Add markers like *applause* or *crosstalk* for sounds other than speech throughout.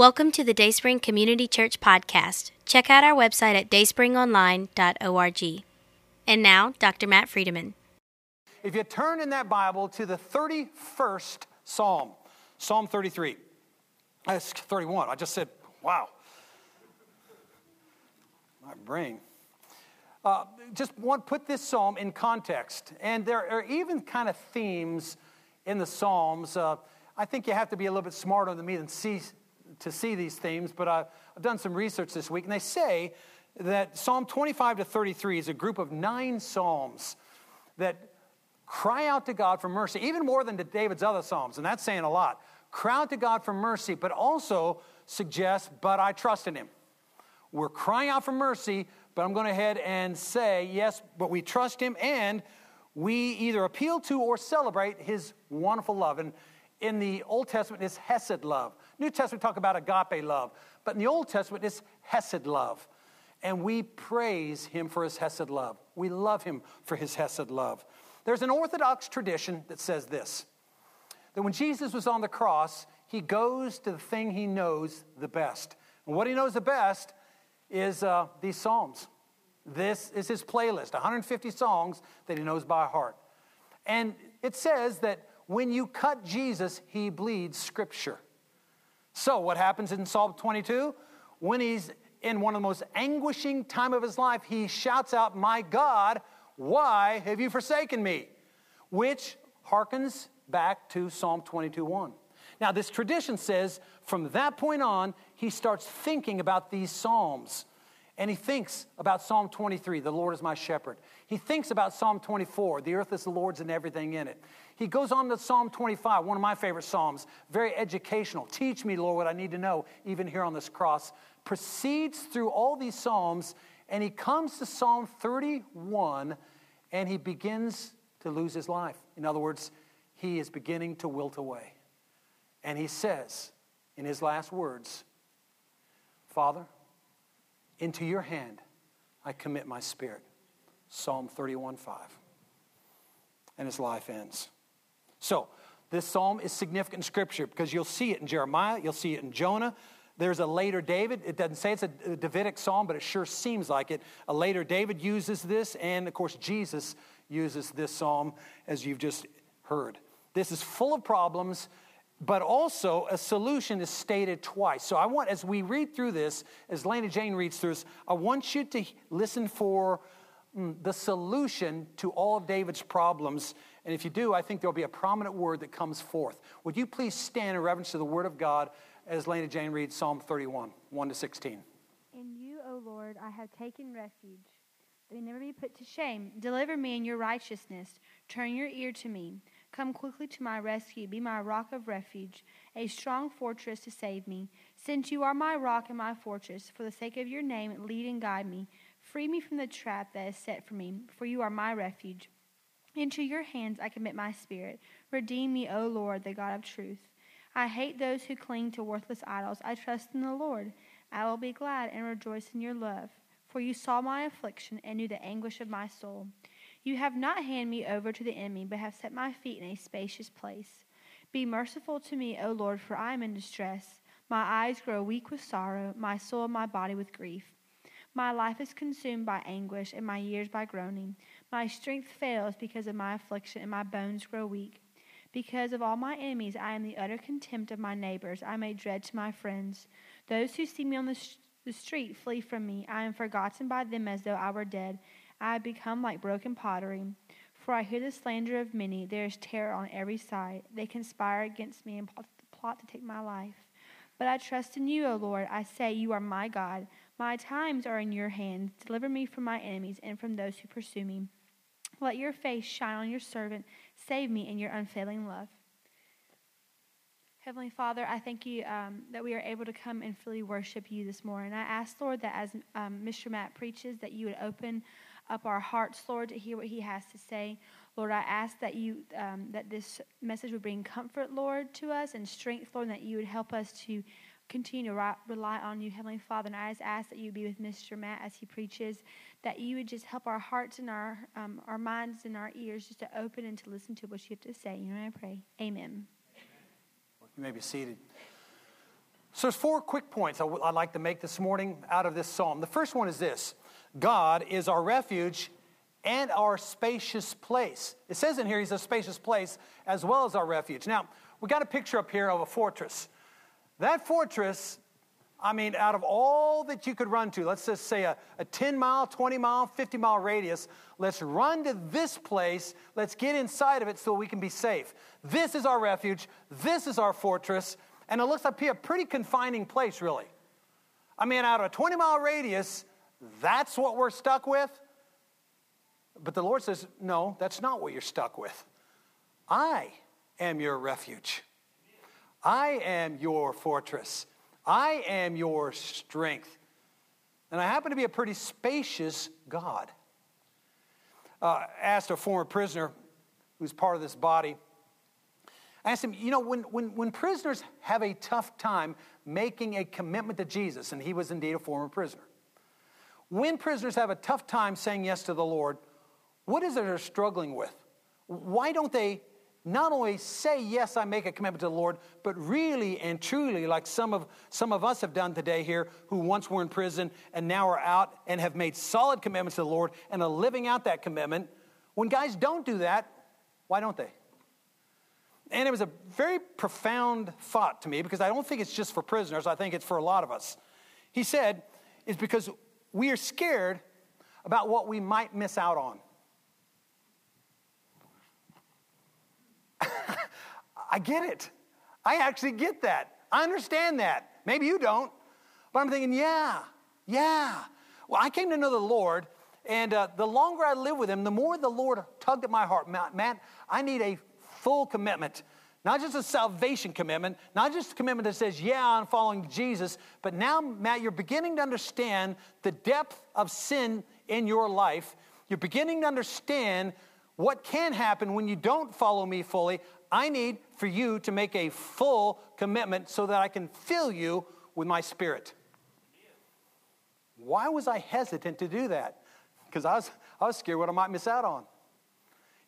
Welcome to the Dayspring Community Church podcast. Check out our website at dayspringonline.org. And now, Dr. Matt Friedemann. If you turn in that Bible to the 31st Psalm, Psalm 33. That's 31. I just said, wow. My brain. Uh, just want to put this psalm in context. And there are even kind of themes in the Psalms. Uh, I think you have to be a little bit smarter than me than see, to see these themes, but I've, I've done some research this week, and they say that Psalm 25 to 33 is a group of nine Psalms that cry out to God for mercy, even more than to David's other Psalms, and that's saying a lot. Cry out to God for mercy, but also suggest, but I trust in Him. We're crying out for mercy, but I'm going to head and say, yes, but we trust Him, and we either appeal to or celebrate His wonderful love. And in the Old Testament, it's Hesed love. New Testament talk about agape love, but in the Old Testament, it's Hesed love. And we praise Him for His Hesed love. We love Him for His Hesed love. There's an Orthodox tradition that says this that when Jesus was on the cross, he goes to the thing he knows the best. And what he knows the best is uh, these Psalms. This is his playlist 150 songs that he knows by heart. And it says that when you cut Jesus, he bleeds scripture. So, what happens in Psalm 22? When he's in one of the most anguishing time of his life, he shouts out, "My God, why have you forsaken me? Which harkens back to Psalm 22 1. Now, this tradition says from that point on, he starts thinking about these Psalms. And he thinks about Psalm 23, the Lord is my shepherd. He thinks about Psalm 24, the earth is the Lord's and everything in it. He goes on to Psalm 25, one of my favorite Psalms, very educational. Teach me, Lord, what I need to know, even here on this cross. Proceeds through all these Psalms, and he comes to Psalm 31 and he begins to lose his life. In other words, he is beginning to wilt away. And he says in his last words, Father, into your hand I commit my spirit. Psalm 31 5. And his life ends. So, this psalm is significant in Scripture because you'll see it in Jeremiah, you'll see it in Jonah, there's a later David. It doesn't say it's a Davidic psalm, but it sure seems like it. A later David uses this, and of course, Jesus uses this psalm, as you've just heard. This is full of problems, but also a solution is stated twice. So I want, as we read through this, as Lena Jane reads through this, I want you to listen for Mm, the solution to all of David's problems. And if you do, I think there'll be a prominent word that comes forth. Would you please stand in reverence to the Word of God? as Lena Jane reads Psalm 31, 1 to 16. In you, O Lord, I have taken refuge. May never be put to shame. Deliver me in your righteousness. Turn your ear to me. Come quickly to my rescue. Be my rock of refuge, a strong fortress to save me. Since you are my rock and my fortress, for the sake of your name, lead and guide me. Free me from the trap that is set for me, for you are my refuge. Into your hands I commit my spirit. Redeem me, O Lord, the God of truth. I hate those who cling to worthless idols. I trust in the Lord. I will be glad and rejoice in your love. For you saw my affliction and knew the anguish of my soul. You have not handed me over to the enemy, but have set my feet in a spacious place. Be merciful to me, O Lord, for I am in distress. My eyes grow weak with sorrow, my soul and my body with grief. My life is consumed by anguish, and my years by groaning. My strength fails because of my affliction, and my bones grow weak. Because of all my enemies, I am the utter contempt of my neighbors. I a dread to my friends. Those who see me on the, sh- the street flee from me. I am forgotten by them as though I were dead. I have become like broken pottery. For I hear the slander of many. There is terror on every side. They conspire against me and plot to take my life. But I trust in you, O Lord. I say, You are my God. My times are in your hands. Deliver me from my enemies and from those who pursue me. Let your face shine on your servant Save me in your unfailing love. Heavenly Father, I thank you um, that we are able to come and fully worship you this morning. I ask, Lord, that as um, Mr. Matt preaches, that you would open up our hearts, Lord, to hear what he has to say. Lord, I ask that you um, that this message would bring comfort, Lord, to us and strength, Lord, and that you would help us to continue to rely on you, Heavenly Father. And I just ask that you be with Mr. Matt as he preaches, that you would just help our hearts and our, um, our minds and our ears just to open and to listen to what you have to say. You know, I pray. Amen. You may be seated. So there's four quick points i w- I'd like to make this morning out of this psalm. The first one is this God is our refuge and our spacious place. It says in here he's a spacious place as well as our refuge. Now, we got a picture up here of a fortress. That fortress, I mean, out of all that you could run to, let's just say a, a 10 mile, 20 mile, 50 mile radius, let's run to this place. Let's get inside of it so we can be safe. This is our refuge. This is our fortress. And it looks like a pretty confining place, really. I mean, out of a 20 mile radius, that's what we're stuck with. But the Lord says, no, that's not what you're stuck with. I am your refuge. I am your fortress. I am your strength. And I happen to be a pretty spacious God. Uh, asked a former prisoner who's part of this body, I asked him, you know, when, when, when prisoners have a tough time making a commitment to Jesus, and he was indeed a former prisoner, when prisoners have a tough time saying yes to the Lord, what is it they're struggling with? Why don't they not only say, Yes, I make a commitment to the Lord, but really and truly, like some of, some of us have done today here, who once were in prison and now are out and have made solid commitments to the Lord and are living out that commitment. When guys don't do that, why don't they? And it was a very profound thought to me because I don't think it's just for prisoners, I think it's for a lot of us. He said, It's because we are scared about what we might miss out on. I get it. I actually get that. I understand that. Maybe you don't. But I'm thinking, yeah, yeah. Well, I came to know the Lord, and uh, the longer I live with Him, the more the Lord tugged at my heart. Matt, I need a full commitment. Not just a salvation commitment, not just a commitment that says, yeah, I'm following Jesus, but now, Matt, you're beginning to understand the depth of sin in your life. You're beginning to understand what can happen when you don't follow me fully. I need for you to make a full commitment so that I can fill you with my spirit. Why was I hesitant to do that? Because I was, I was scared what I might miss out on.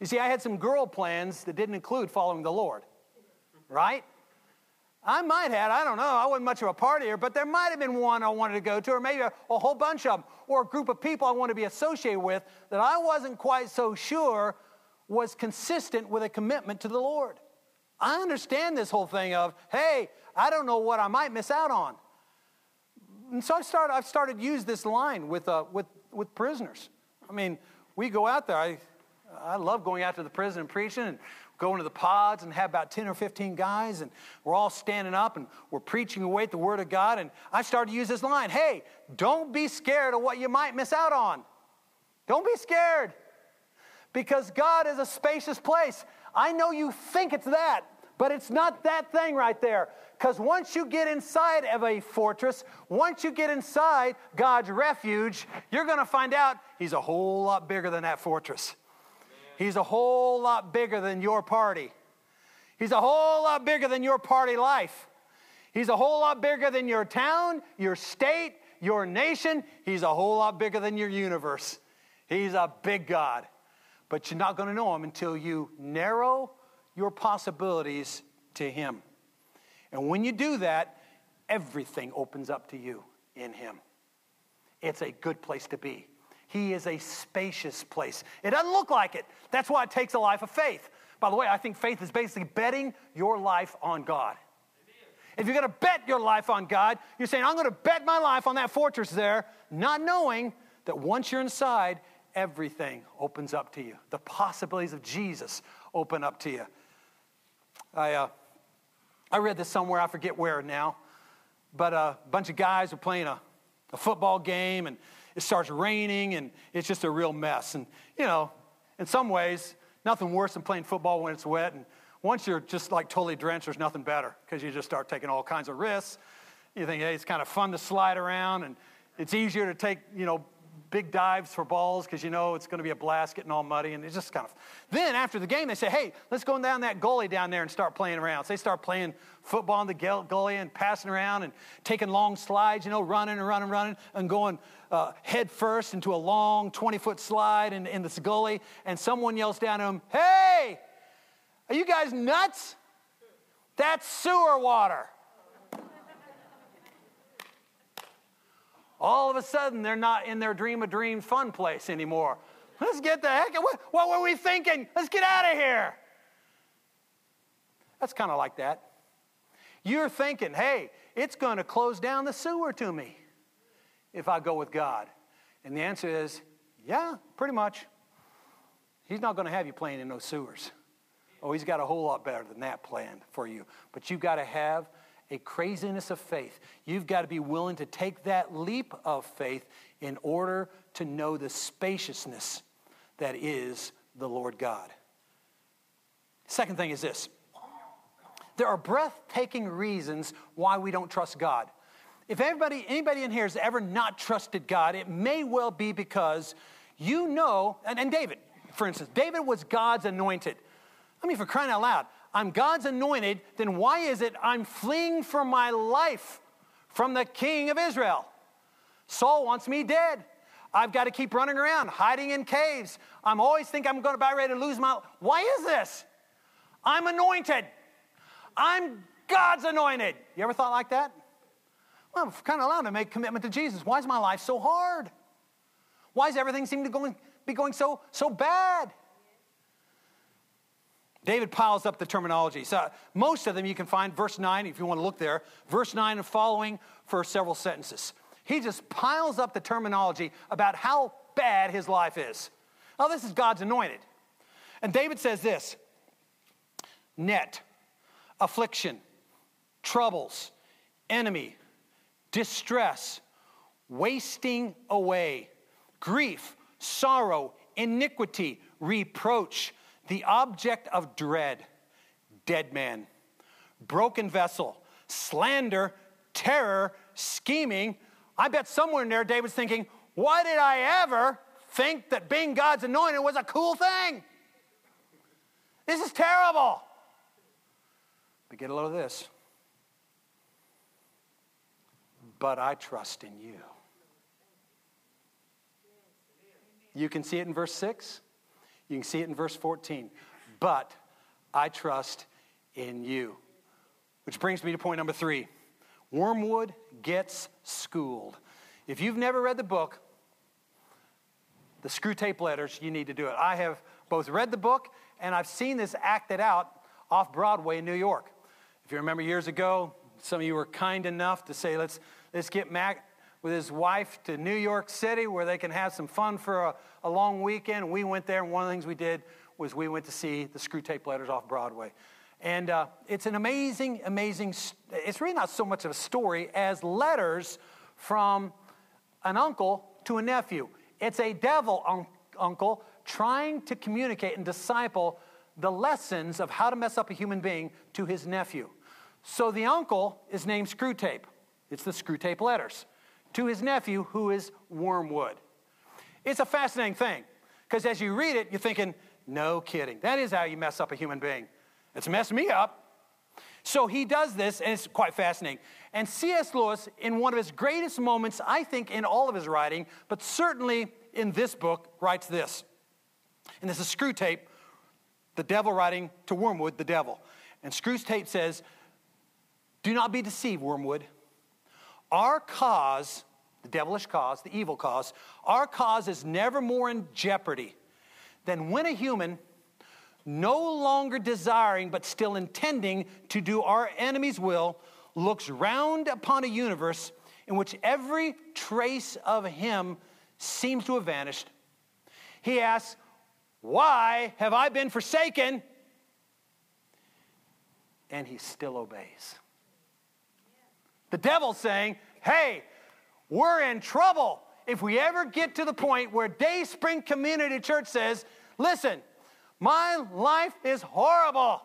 You see, I had some girl plans that didn't include following the Lord, right? I might have, I don't know, I wasn't much of a partier, but there might have been one I wanted to go to, or maybe a, a whole bunch of them, or a group of people I want to be associated with that I wasn't quite so sure was consistent with a commitment to the Lord. I understand this whole thing of, hey, I don't know what I might miss out on. And so I started, I've started to use this line with, uh, with, with prisoners. I mean, we go out there. I, I love going out to the prison and preaching and going to the pods and have about 10 or 15 guys and we're all standing up and we're preaching away at the word of God. And I started to use this line, hey, don't be scared of what you might miss out on. Don't be scared because God is a spacious place. I know you think it's that, but it's not that thing right there. Because once you get inside of a fortress, once you get inside God's refuge, you're going to find out He's a whole lot bigger than that fortress. He's a whole lot bigger than your party. He's a whole lot bigger than your party life. He's a whole lot bigger than your town, your state, your nation. He's a whole lot bigger than your universe. He's a big God but you're not going to know Him until you narrow your possibilities to Him. And when you do that, everything opens up to you in Him. It's a good place to be. He is a spacious place. It doesn't look like it. That's why it takes a life of faith. By the way, I think faith is basically betting your life on God. If you're going to bet your life on God, you're saying, I'm going to bet my life on that fortress there, not knowing that once you're inside, everything opens up to you. The possibilities of Jesus open up to you. I, uh, I read this somewhere, I forget where now, but a bunch of guys are playing a, a football game and it starts raining and it's just a real mess. And, you know, in some ways, nothing worse than playing football when it's wet. And once you're just like totally drenched, there's nothing better because you just start taking all kinds of risks. You think, hey, it's kind of fun to slide around and it's easier to take, you know, big dives for balls because you know it's going to be a blast getting all muddy and it's just kind of then after the game they say hey let's go down that gully down there and start playing around. So they start playing football in the gully and passing around and taking long slides you know running and running and running and going uh, head first into a long 20 foot slide in, in this gully and someone yells down to them hey are you guys nuts? That's sewer water all of a sudden they're not in their dream a dream fun place anymore. Let's get the heck, what, what were we thinking? Let's get out of here. That's kind of like that. You're thinking, hey, it's going to close down the sewer to me if I go with God. And the answer is, yeah, pretty much. He's not going to have you playing in those sewers. Oh, he's got a whole lot better than that planned for you. But you've got to have a craziness of faith. You've got to be willing to take that leap of faith in order to know the spaciousness that is the Lord God. Second thing is this there are breathtaking reasons why we don't trust God. If everybody, anybody in here has ever not trusted God, it may well be because you know, and, and David, for instance, David was God's anointed. I mean, for crying out loud, I'm God's anointed, then why is it I'm fleeing for my life from the king of Israel? Saul wants me dead. I've got to keep running around, hiding in caves. I'm always think I'm going to be ready to lose my. Why is this? I'm anointed. I'm God's anointed. You ever thought like that? Well, I'm kind of allowed to make commitment to Jesus. Why is my life so hard? Why does everything seem to be going so, so bad? David piles up the terminology. So most of them you can find verse 9 if you want to look there. Verse 9 and following for several sentences. He just piles up the terminology about how bad his life is. Now, this is God's anointed. And David says this net, affliction, troubles, enemy, distress, wasting away, grief, sorrow, iniquity, reproach, the object of dread, dead man, broken vessel, slander, terror, scheming. I bet somewhere in there David's thinking, why did I ever think that being God's anointed was a cool thing? This is terrible. But get a load of this. But I trust in you. You can see it in verse 6. You can see it in verse 14. But I trust in you. Which brings me to point number three Wormwood gets schooled. If you've never read the book, the Screwtape Letters, you need to do it. I have both read the book and I've seen this acted out off Broadway in New York. If you remember years ago, some of you were kind enough to say, let's, let's get Mac with his wife to New York City where they can have some fun for a, a long weekend. We went there, and one of the things we did was we went to see the Screwtape Letters off Broadway. And uh, it's an amazing, amazing, it's really not so much of a story as letters from an uncle to a nephew. It's a devil un- uncle trying to communicate and disciple the lessons of how to mess up a human being to his nephew. So the uncle is named Screwtape. It's the Screwtape letters to his nephew, who is Wormwood. It's a fascinating thing because as you read it, you're thinking, no kidding. That is how you mess up a human being. It's messed me up. So he does this, and it's quite fascinating. And C.S. Lewis, in one of his greatest moments, I think, in all of his writing, but certainly in this book, writes this. And this is Screwtape, the devil writing to Wormwood, the devil. And Screwtape says, Do not be deceived, Wormwood. Our cause, the devilish cause, the evil cause, our cause is never more in jeopardy than when a human, no longer desiring but still intending to do our enemy's will, looks round upon a universe in which every trace of him seems to have vanished. He asks, Why have I been forsaken? And he still obeys. The devil's saying, hey, we're in trouble if we ever get to the point where Dayspring Community Church says, listen, my life is horrible.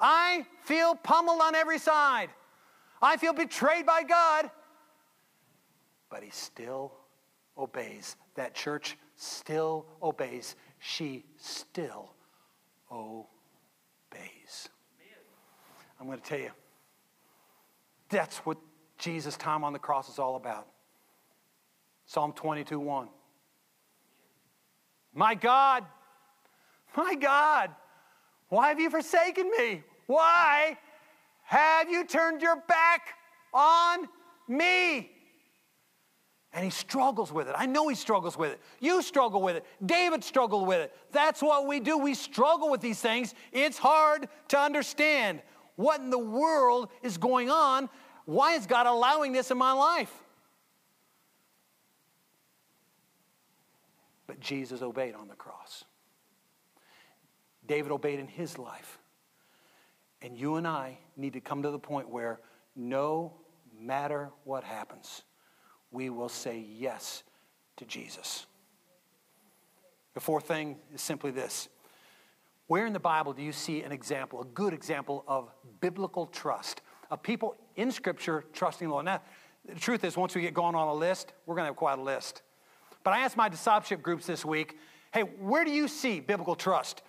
I feel pummeled on every side. I feel betrayed by God. But he still obeys. That church still obeys. She still obeys. I'm going to tell you that's what Jesus' time on the cross is all about. Psalm 22 1. My God, my God, why have you forsaken me? Why have you turned your back on me? And he struggles with it. I know he struggles with it. You struggle with it. David struggled with it. That's what we do. We struggle with these things. It's hard to understand what in the world is going on. Why is God allowing this in my life? But Jesus obeyed on the cross. David obeyed in his life. And you and I need to come to the point where no matter what happens, we will say yes to Jesus. The fourth thing is simply this Where in the Bible do you see an example, a good example of biblical trust, of people in Scripture trusting the Lord? Now, the truth is, once we get going on a list, we're going to have quite a list. But I asked my discipleship groups this week, hey, where do you see biblical trust?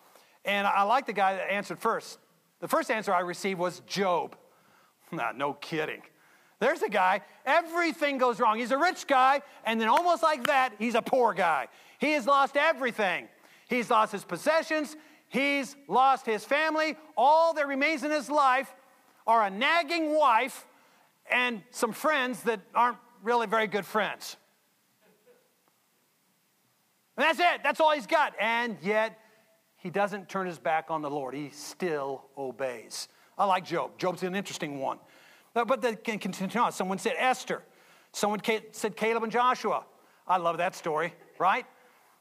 And I like the guy that answered first. The first answer I received was Job. *laughs* Nah, no kidding. There's a guy, everything goes wrong. He's a rich guy, and then almost like that, he's a poor guy. He has lost everything. He's lost his possessions, he's lost his family. All that remains in his life are a nagging wife and some friends that aren't really very good friends. And that's it, that's all he's got. And yet, he doesn't turn his back on the Lord, he still obeys. I like Job. Job's an interesting one. But they can continue on. Someone said Esther. Someone said Caleb and Joshua. I love that story, right?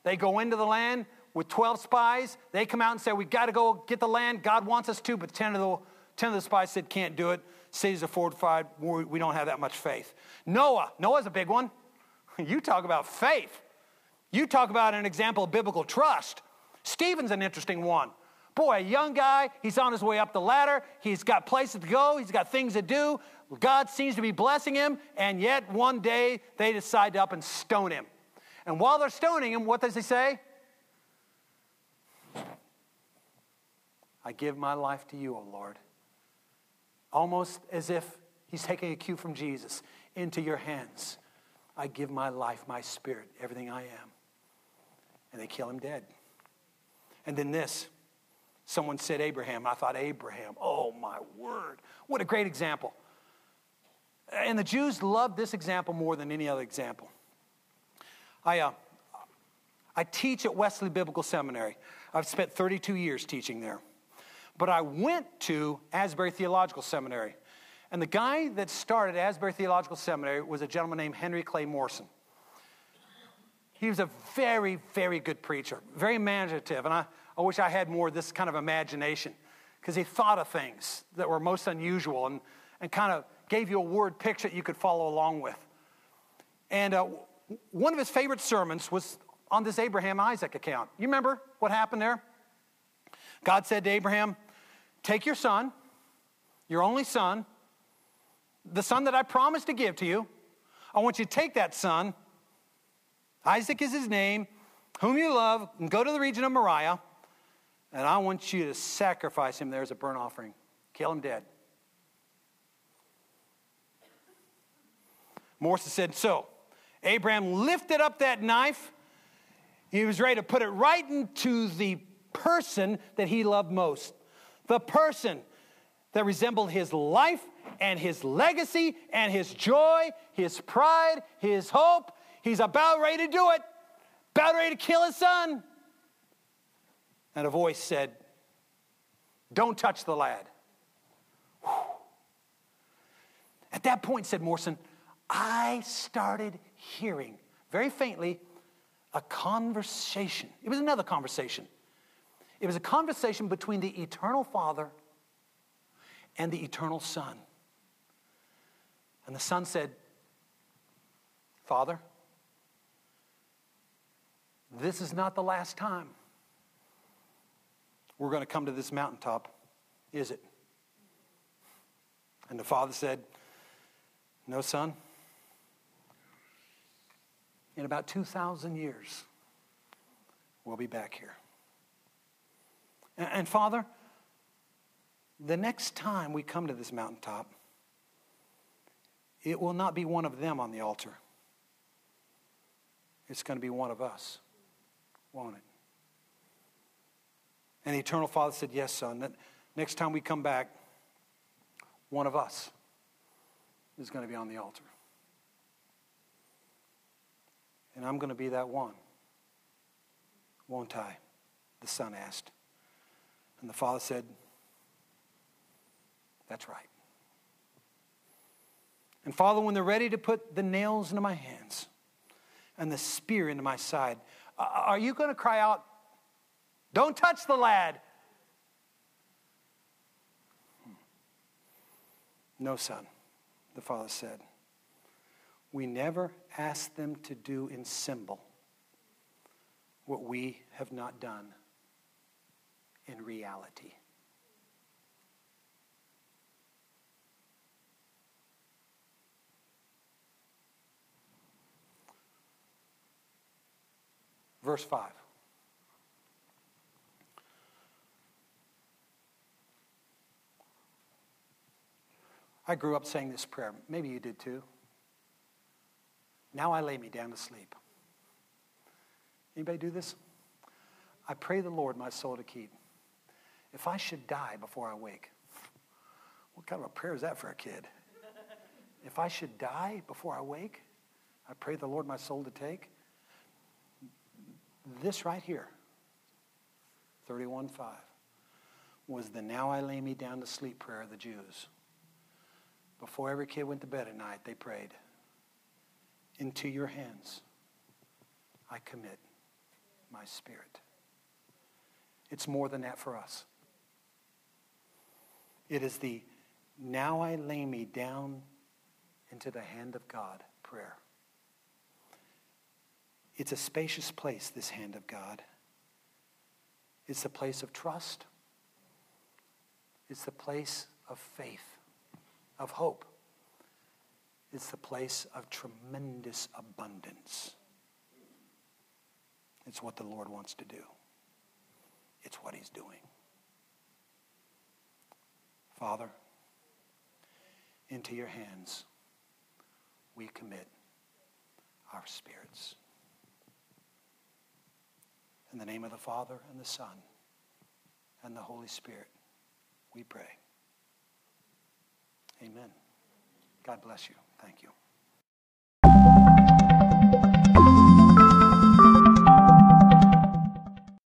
They go into the land with 12 spies. They come out and say, We got to go get the land. God wants us to, but 10 of the, 10 of the spies said, Can't do it. Cities are fortified. We don't have that much faith. Noah. Noah's a big one. *laughs* You talk about faith. You talk about an example of biblical trust. Stephen's an interesting one. Boy, a young guy, he's on his way up the ladder. He's got places to go. He's got things to do. God seems to be blessing him, and yet one day they decide to up and stone him. And while they're stoning him, what does he say? I give my life to you, O Lord. Almost as if he's taking a cue from Jesus into your hands. I give my life, my spirit, everything I am. And they kill him dead. And then this Someone said Abraham. I thought Abraham. Oh, my word. What a great example. And the Jews loved this example more than any other example. I, uh, I teach at Wesley Biblical Seminary. I've spent 32 years teaching there. But I went to Asbury Theological Seminary. And the guy that started Asbury Theological Seminary was a gentleman named Henry Clay Morrison. He was a very, very good preacher, very imaginative. And I, I wish I had more of this kind of imagination because he thought of things that were most unusual and, and kind of gave you a word picture that you could follow along with. And uh, one of his favorite sermons was on this Abraham Isaac account. You remember what happened there? God said to Abraham, Take your son, your only son, the son that I promised to give to you. I want you to take that son, Isaac is his name, whom you love, and go to the region of Moriah and I want you to sacrifice him there as a burnt offering. Kill him dead. Morrison said, So Abraham lifted up that knife. He was ready to put it right into the person that he loved most. The person that resembled his life and his legacy and his joy, his pride, his hope. He's about ready to do it, about ready to kill his son. And a voice said, Don't touch the lad. Whew. At that point, said Morrison, I started hearing very faintly a conversation. It was another conversation. It was a conversation between the eternal Father and the eternal Son. And the Son said, Father, this is not the last time we're going to come to this mountaintop, is it? And the father said, No, son. In about 2,000 years, we'll be back here. And, and, Father, the next time we come to this mountaintop, it will not be one of them on the altar. It's going to be one of us, won't it? And the eternal Father said, Yes, son. That next time we come back, one of us is going to be on the altar. And I'm going to be that one. Won't I? The son asked. And the father said, That's right. And Father, when they're ready to put the nails into my hands and the spear into my side, are you going to cry out, Don't touch the lad? No, son, the father said. We never ask them to do in symbol what we have not done in reality. Verse 5. I grew up saying this prayer. Maybe you did too. Now I lay me down to sleep. Anybody do this? I pray the Lord my soul to keep. If I should die before I wake, what kind of a prayer is that for a kid? If I should die before I wake, I pray the Lord my soul to take. This right here, 31.5, was the now I lay me down to sleep prayer of the Jews. Before every kid went to bed at night, they prayed, Into your hands I commit my spirit. It's more than that for us. It is the now I lay me down into the hand of God prayer. It's a spacious place, this hand of God. It's a place of trust. It's the place of faith, of hope. It's the place of tremendous abundance. It's what the Lord wants to do. It's what he's doing. Father, into your hands we commit our spirits. In the name of the Father and the Son and the Holy Spirit, we pray. Amen. God bless you. Thank you.